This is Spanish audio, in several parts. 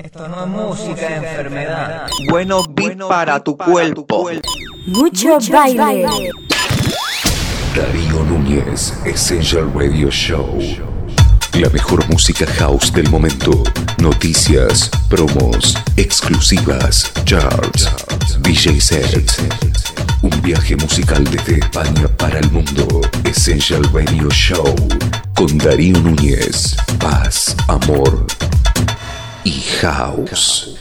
Esto no es música, es enfermedad. Bueno, beat para tu cuerpo. Mucho baile. Darío Núñez, Essential Radio Show. La mejor música house del momento. Noticias, promos, exclusivas, charts, DJ sets. Un viaje musical desde España para el mundo. Essential Radio Show. Con Darío Núñez. Paz, amor y house.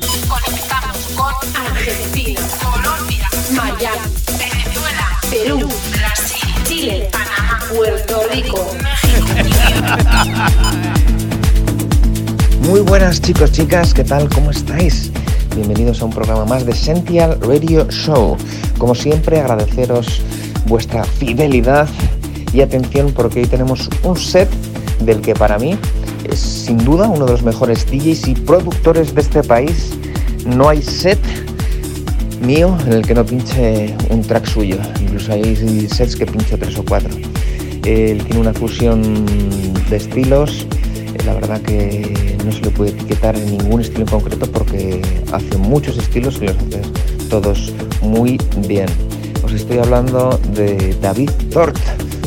Conectamos con Argentina, Colombia, Miami, Venezuela, Perú, Brasil, Chile, Panamá, Puerto Rico, México. Muy buenas chicos, chicas, ¿qué tal? ¿Cómo estáis? Bienvenidos a un programa más de Essential Radio Show. Como siempre, agradeceros vuestra fidelidad y atención porque hoy tenemos un set del que para mí es sin duda uno de los mejores DJs y productores de este país. No hay set mío en el que no pinche un track suyo. Incluso hay sets que pincho tres o cuatro. Él tiene una fusión de estilos. La verdad que no se le puede etiquetar en ningún estilo en concreto porque hace muchos estilos y los hace todos muy bien. Os estoy hablando de David Tort,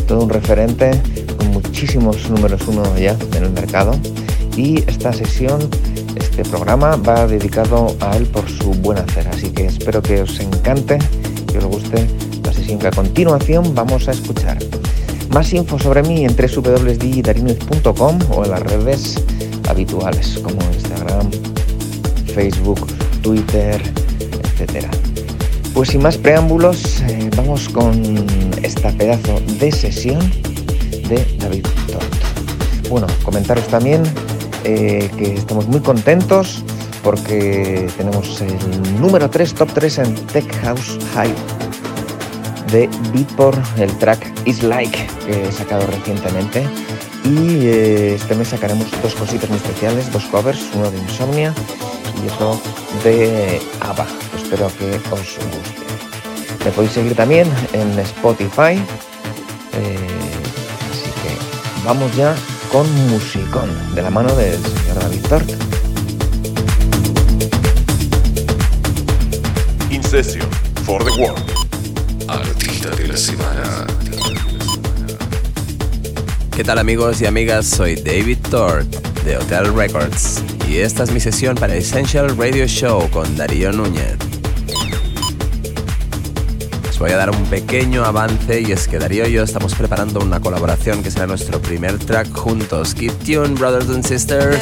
todo un referente con muchísimos números uno ya en el mercado. Y esta sesión, este programa va dedicado a él por su buen hacer. Así que espero que os encante, que os guste la sesión que a continuación vamos a escuchar. Más info sobre mí en www.digidarinez.com o en las redes habituales como Instagram, Facebook, Twitter, etcétera. Pues sin más preámbulos, eh, vamos con esta pedazo de sesión de David Tort. Bueno, comentaros también eh, que estamos muy contentos porque tenemos el número 3, top 3 en Tech House High de Beatport, el track Is Like que he sacado recientemente. Y eh, este mes sacaremos dos cositas muy especiales, dos covers, uno de Insomnia y otro de ABBA. Espero que os guste. Me podéis seguir también en Spotify. eh, vamos ya con Musicón, de la mano del señor David Tort. In session for the world. Artista de la semana. ¿Qué tal amigos y amigas? Soy David Tort de Hotel Records y esta es mi sesión para Essential Radio Show con Darío Núñez. Voy a dar un pequeño avance y es que Darío y yo estamos preparando una colaboración que será nuestro primer track juntos. Keep tuned, brothers and sisters.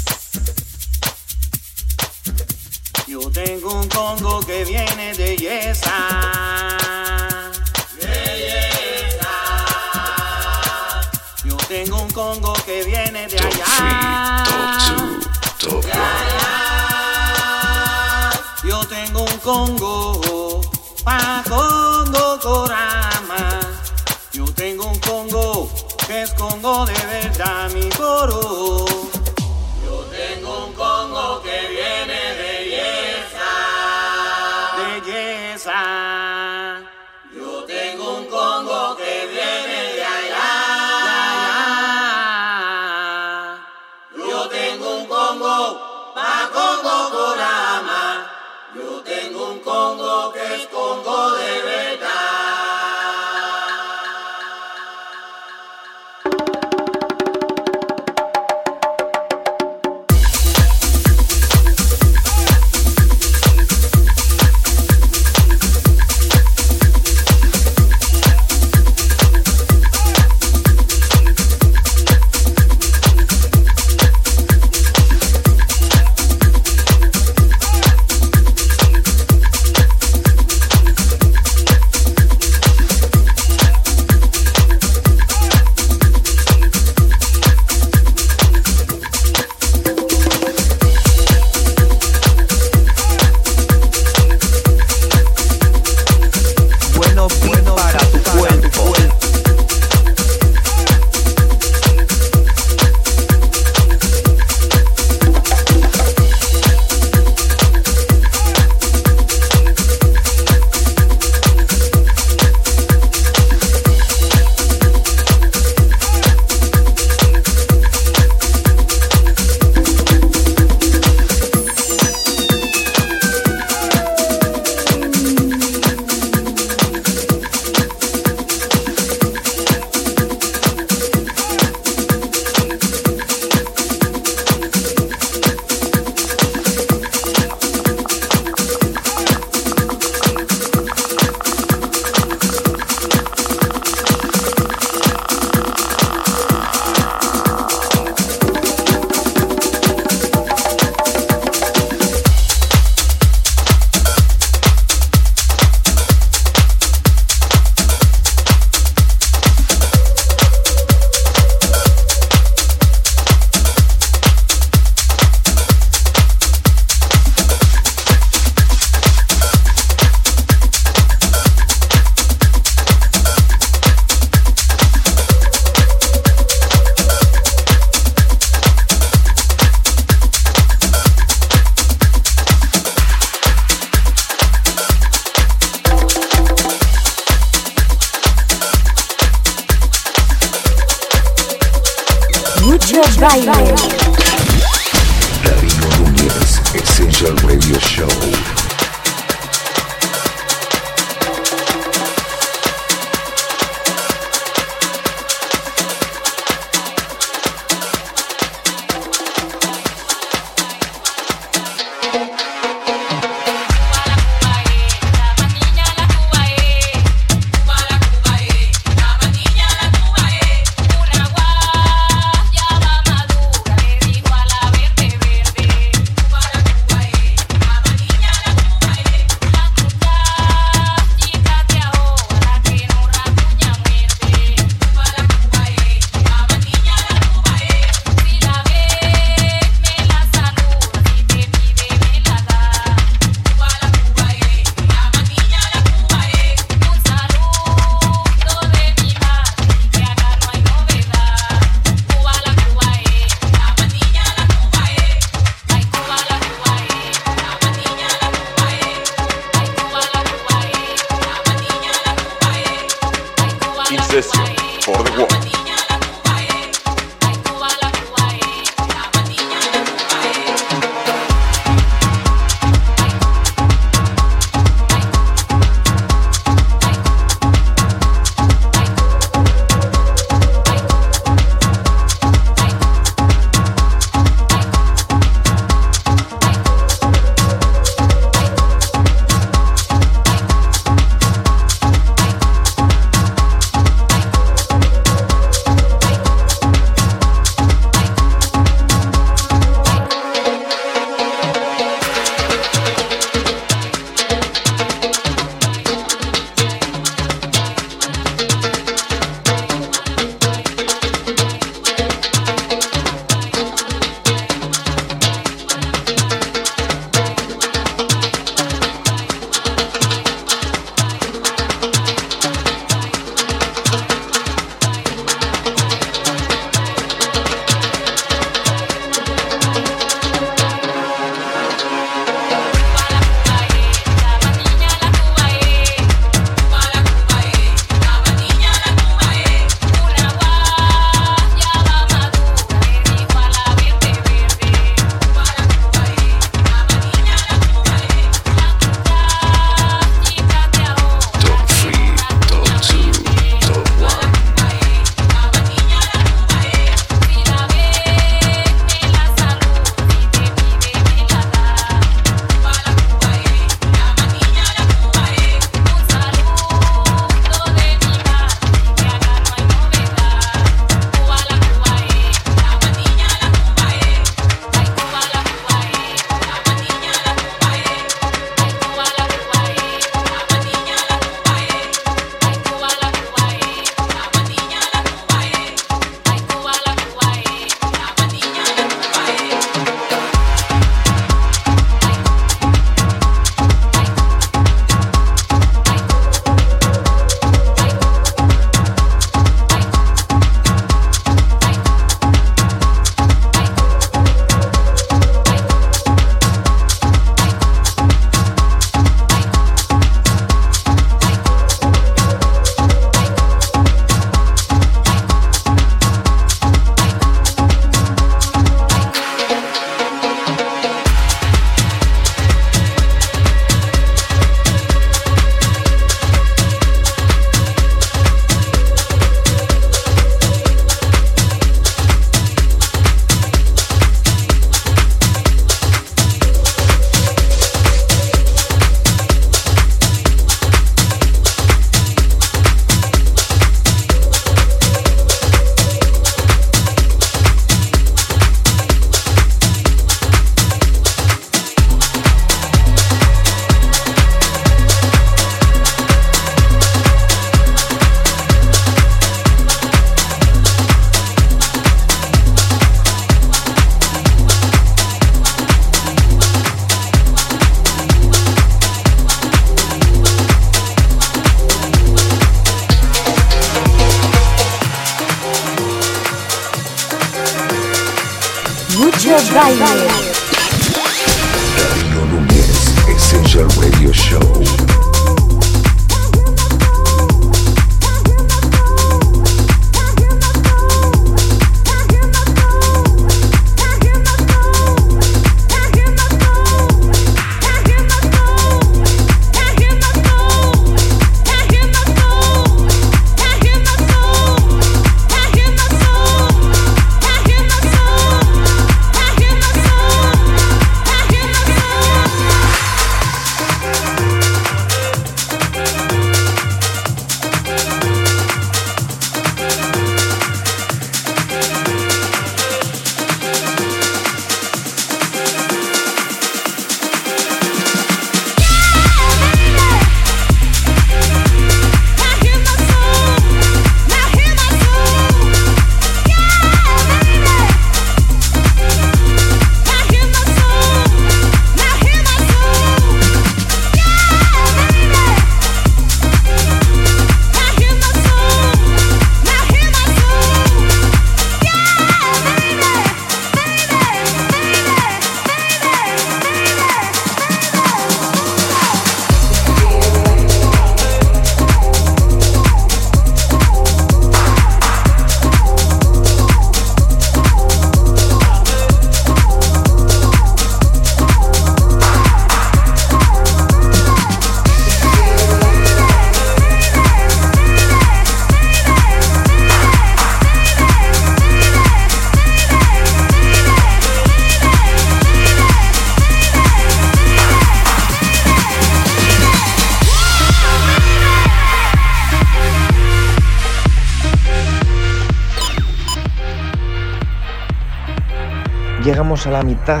A la mitad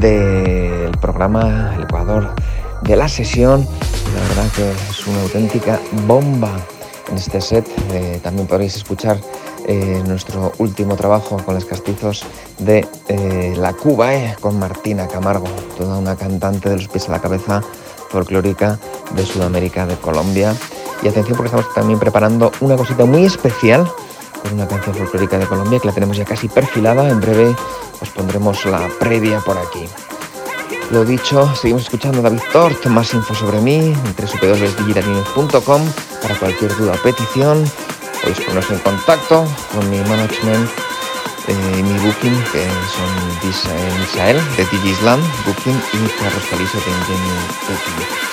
del programa, el Ecuador de la sesión. La verdad que es una auténtica bomba en este set. Eh, también podréis escuchar eh, nuestro último trabajo con los castizos de eh, La Cuba, con Martina Camargo, toda una cantante de los pies a la cabeza folclórica de Sudamérica, de Colombia. Y atención porque estamos también preparando una cosita muy especial con una canción folclórica de Colombia que la tenemos ya casi perfilada. En breve os pondremos la previa por aquí. Lo dicho, seguimos escuchando a David Tort, más info sobre mí en para cualquier duda o petición. Podéis poneros en contacto con mi management eh, mi booking, que son eh, Misael de Digislam, Booking y Carlos Calizo de Ingenio.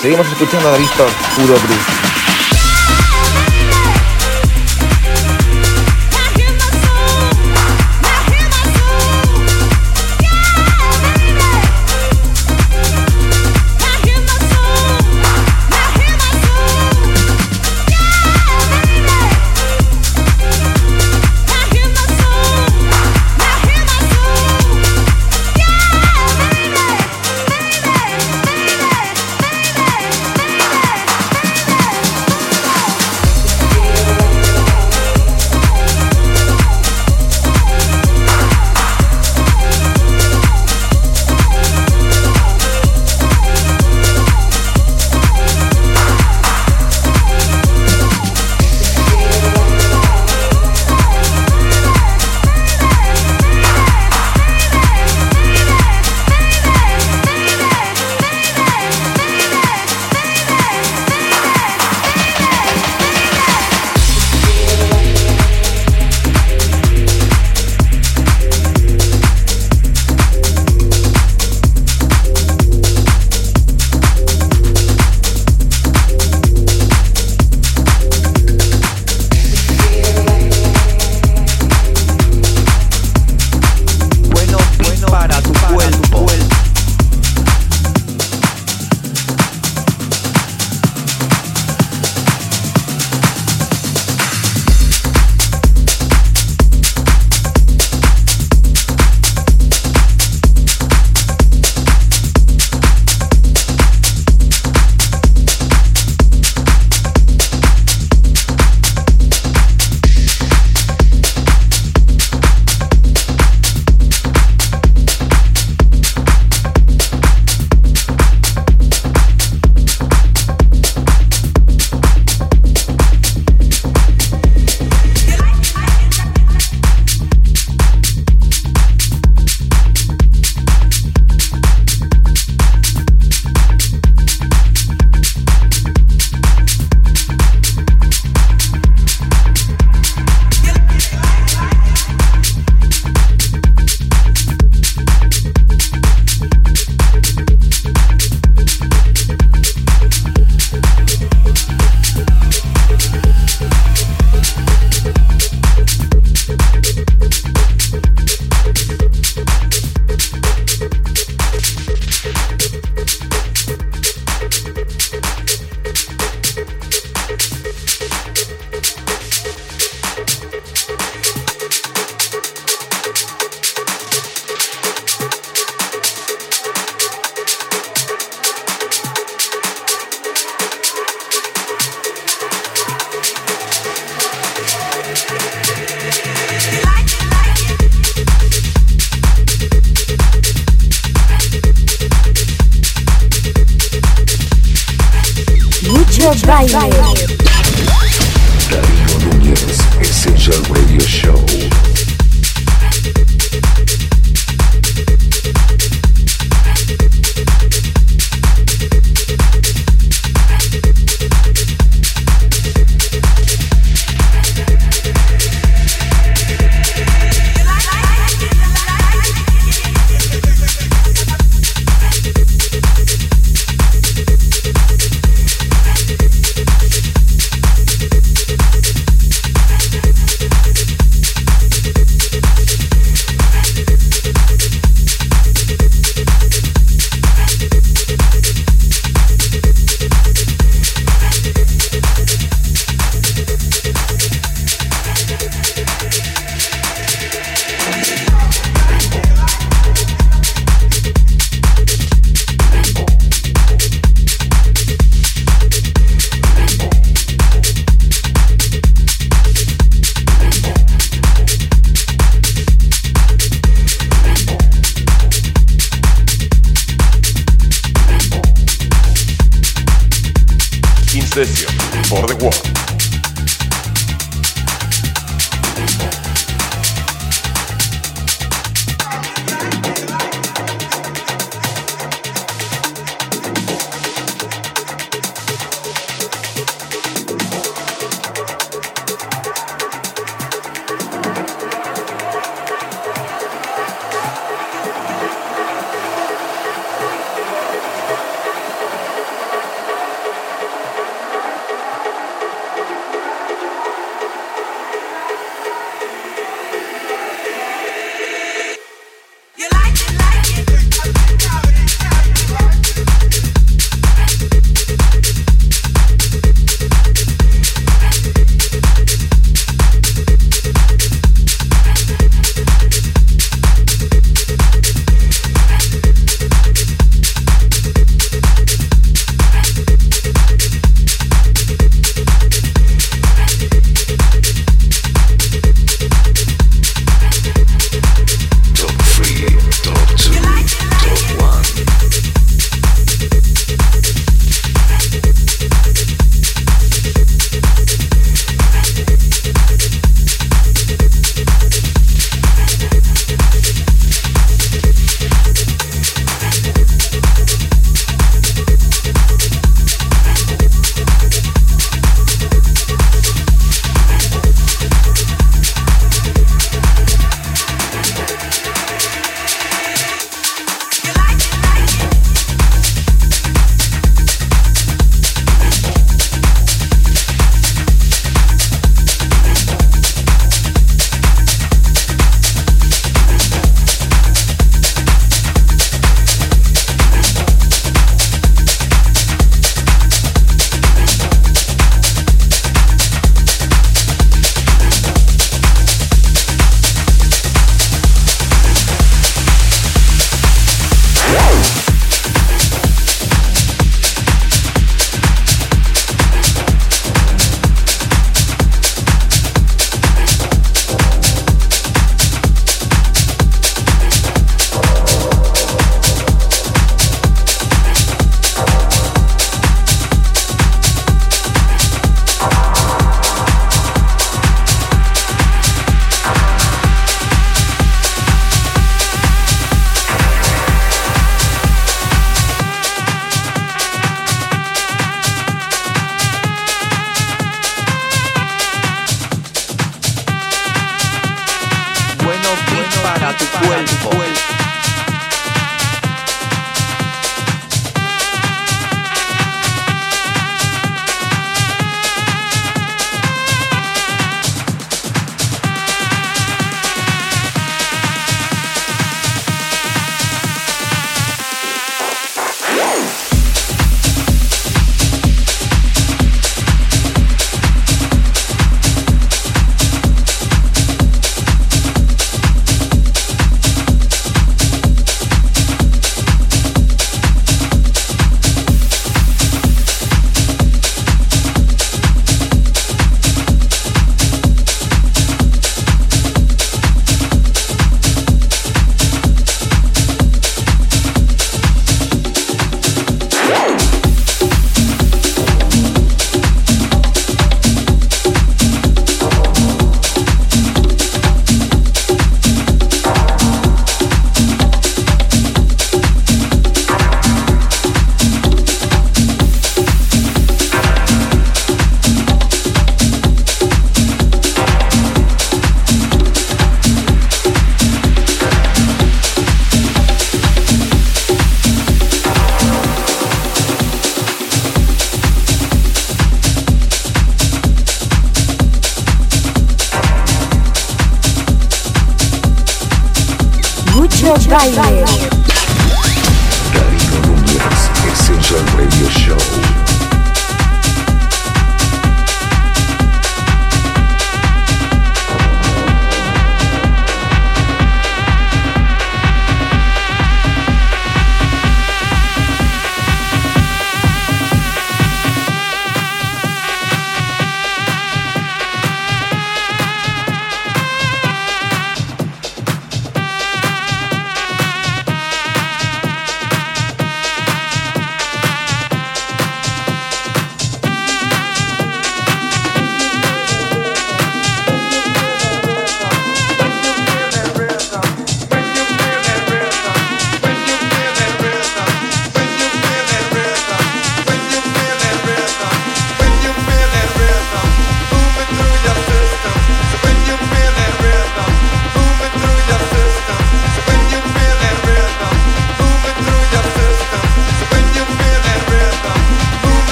Seguimos escuchando a David Tort, puro blues.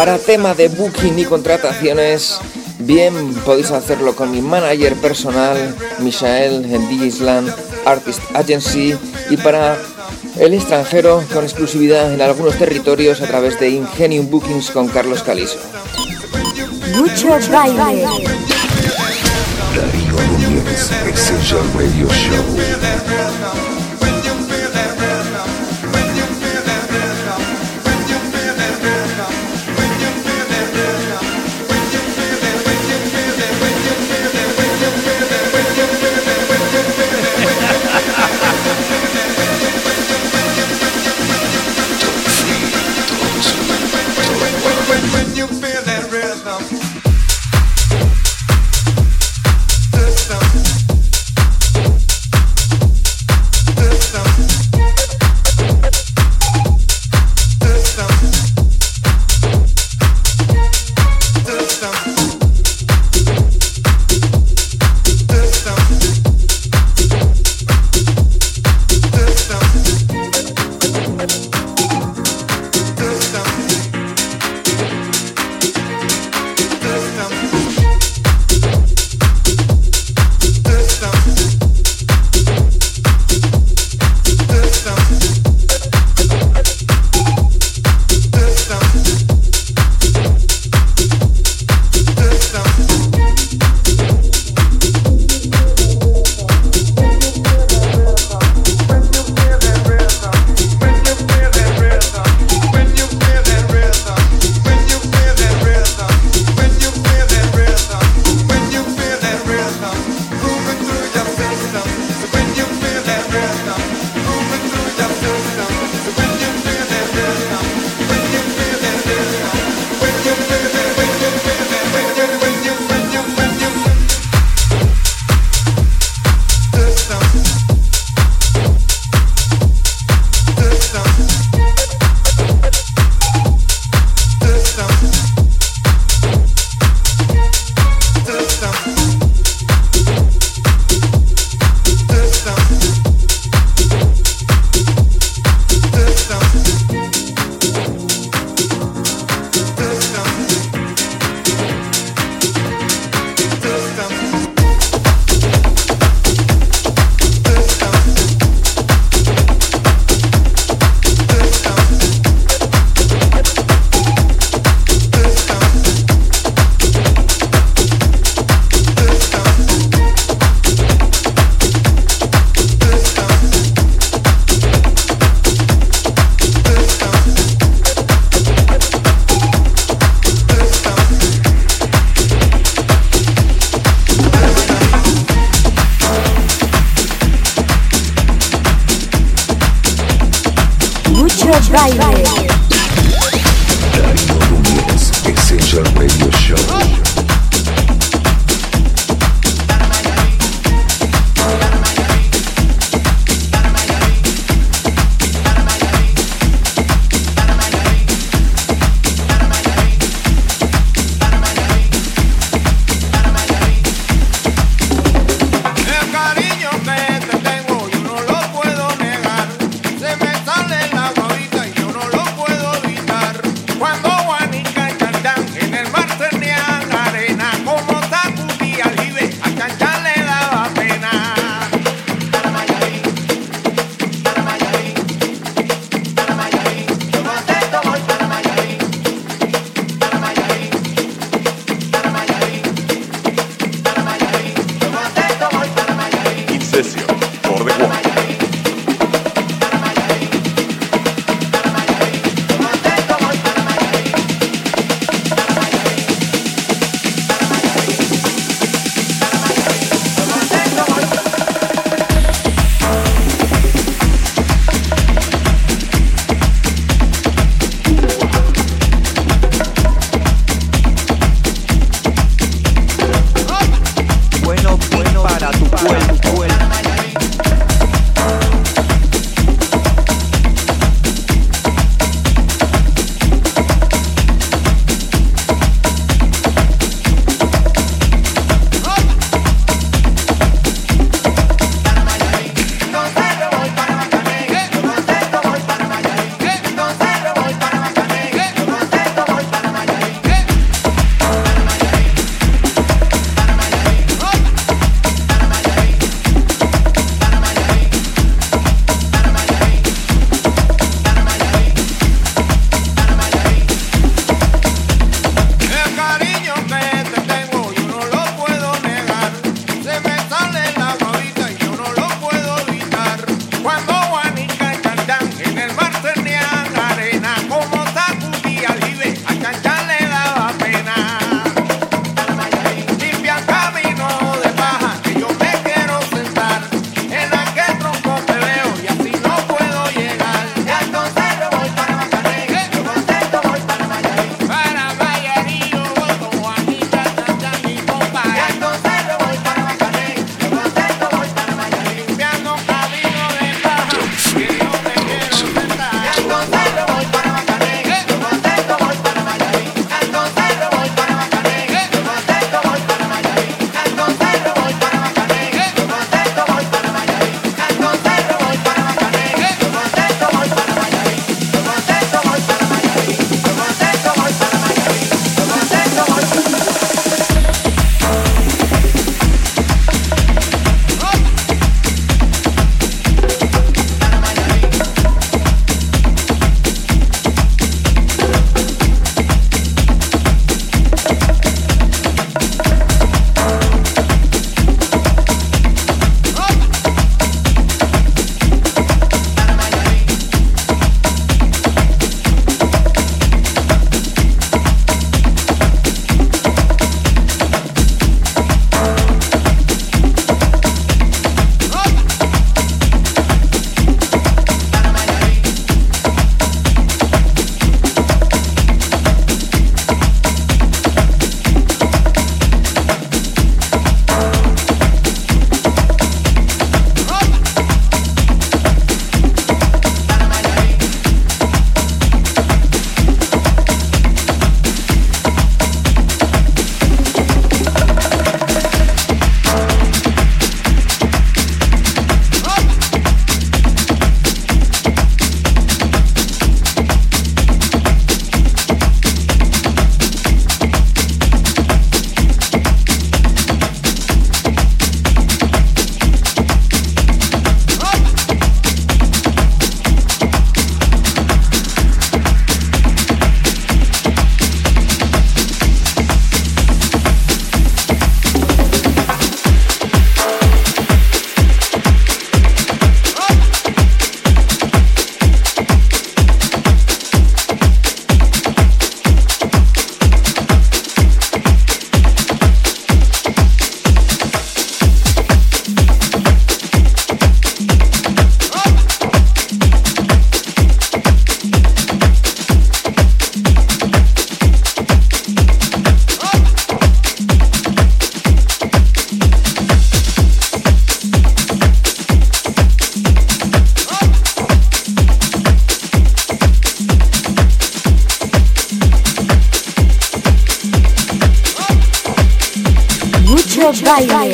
Para tema de booking y contrataciones, bien podéis hacerlo con mi manager personal, Michael, en DJ Island Artist Agency, y para el extranjero con exclusividad en algunos territorios a través de Ingenium Bookings con Carlos Caliso. Mucho baile. Darío Núñez, Essential Radio Show. Mucho baile.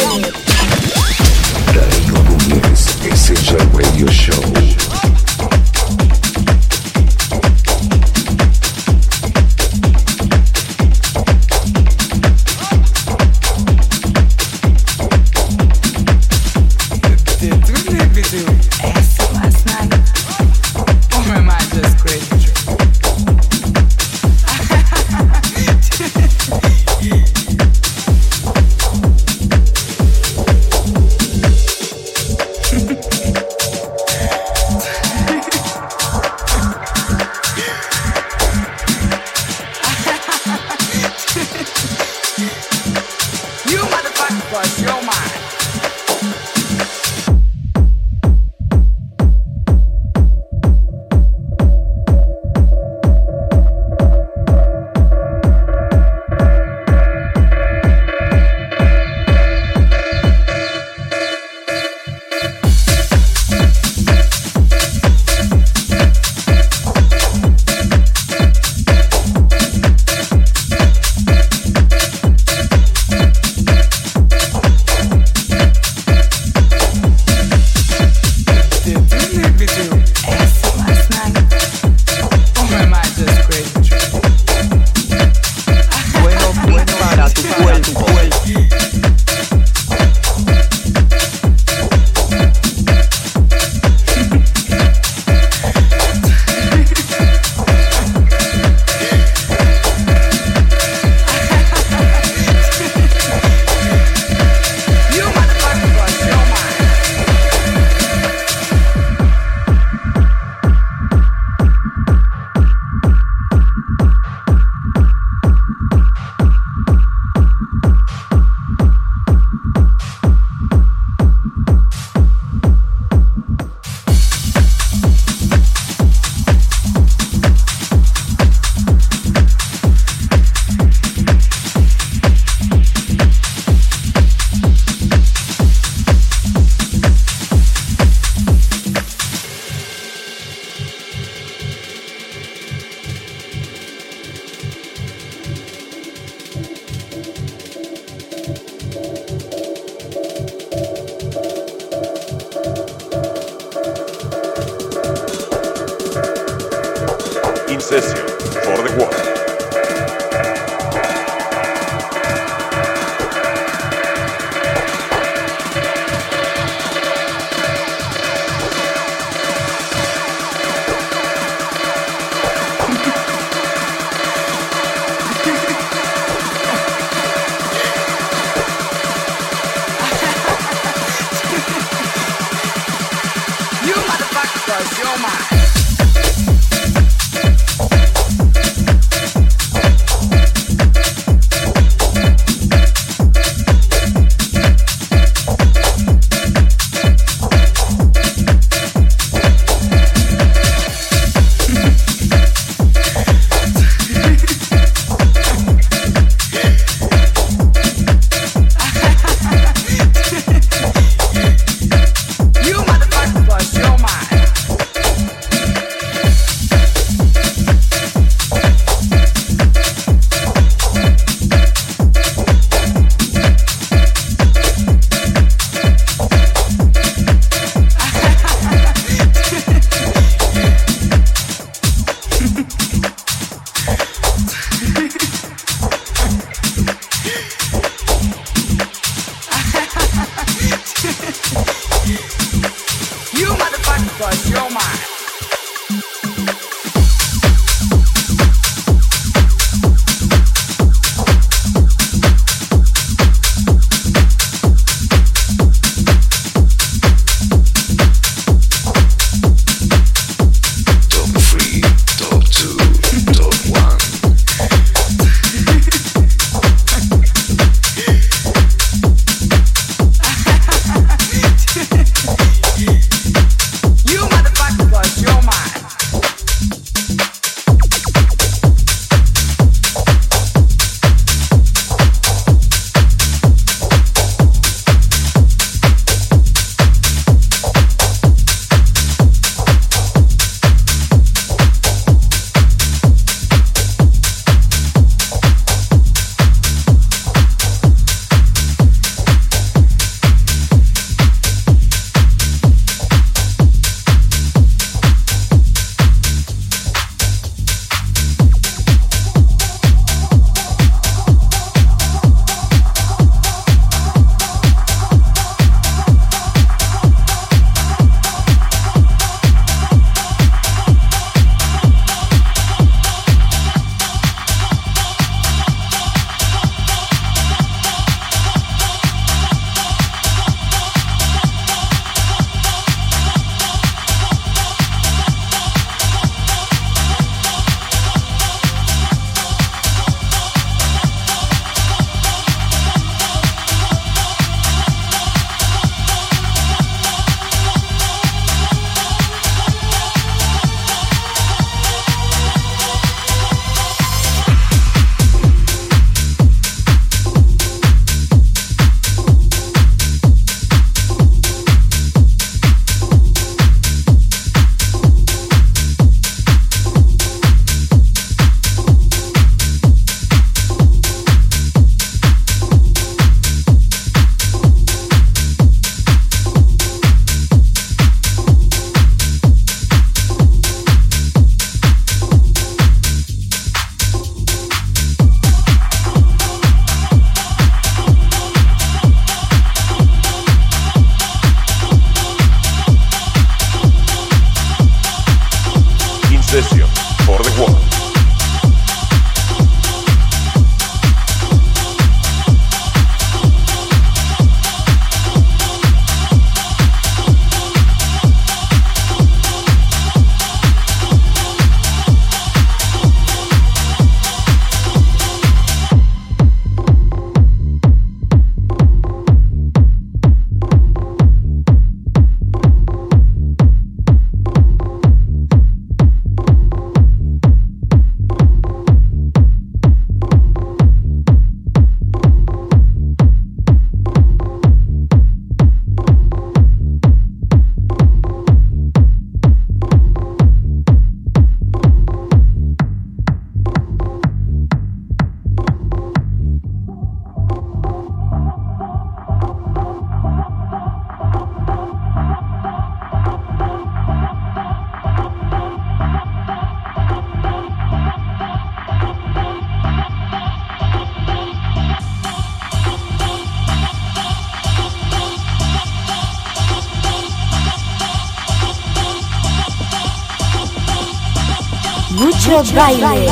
Baile.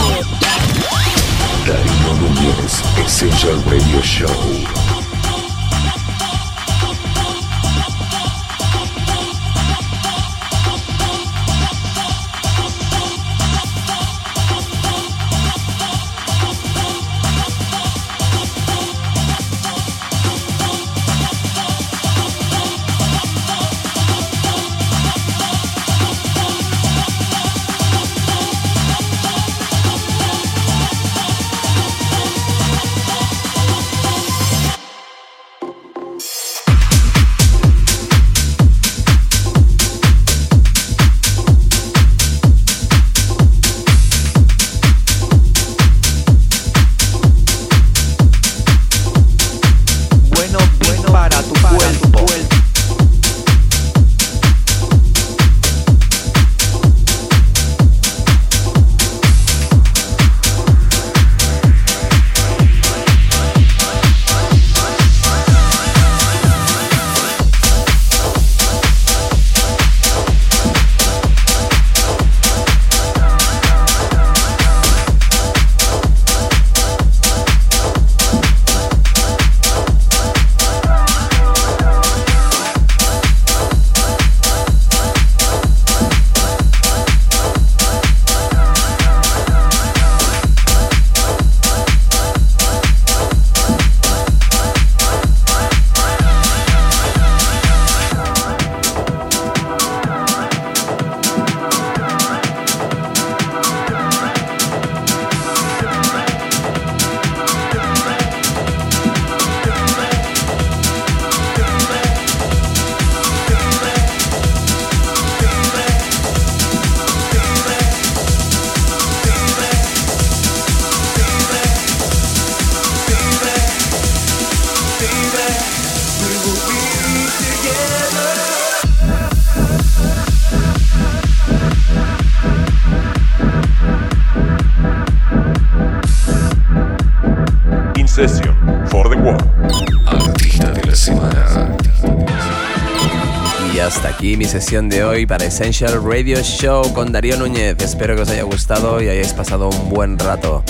Sesión de hoy para Essential Radio Show con Darío Núñez. Espero que os haya gustado y hayáis pasado un buen rato.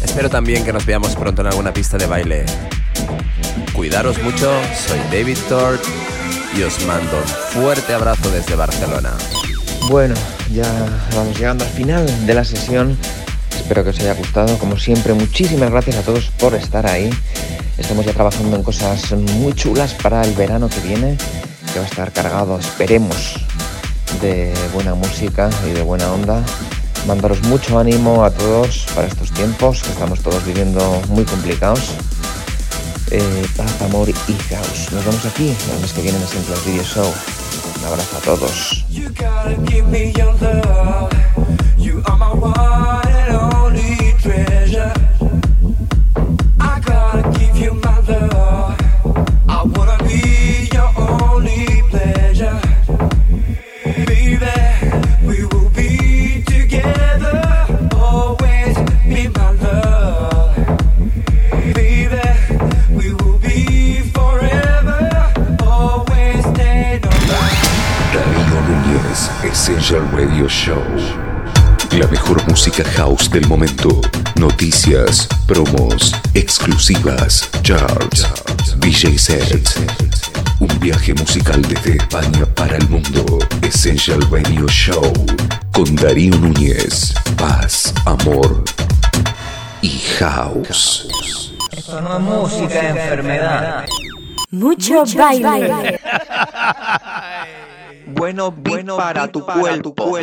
Espero también que nos veamos pronto en alguna pista de baile. Cuidaros mucho, soy David Tort y os mando un fuerte abrazo desde Barcelona. Bueno, ya vamos llegando al final de la sesión. Espero que os haya gustado. Como siempre, muchísimas gracias a todos por estar ahí. Estamos ya trabajando en cosas muy chulas para el verano que viene, que va a estar cargado, esperemos, de buena música y de buena onda. Mandaros mucho ánimo a todos para estos tiempos que estamos todos viviendo muy complicados. Eh, paz, amor y caos. Nos vemos aquí el mes que viene en el Central Video Show. Un abrazo a todos. Radio Show. La mejor música house del momento. Noticias, promos, exclusivas, charts, DJ sets. Un viaje musical desde España para el mundo. Essential Radio Show. Con Darío Núñez. Paz, amor y house. Esto no es música, es enfermedad. Mucho baile. Bueno, bueno para tu cuerpo.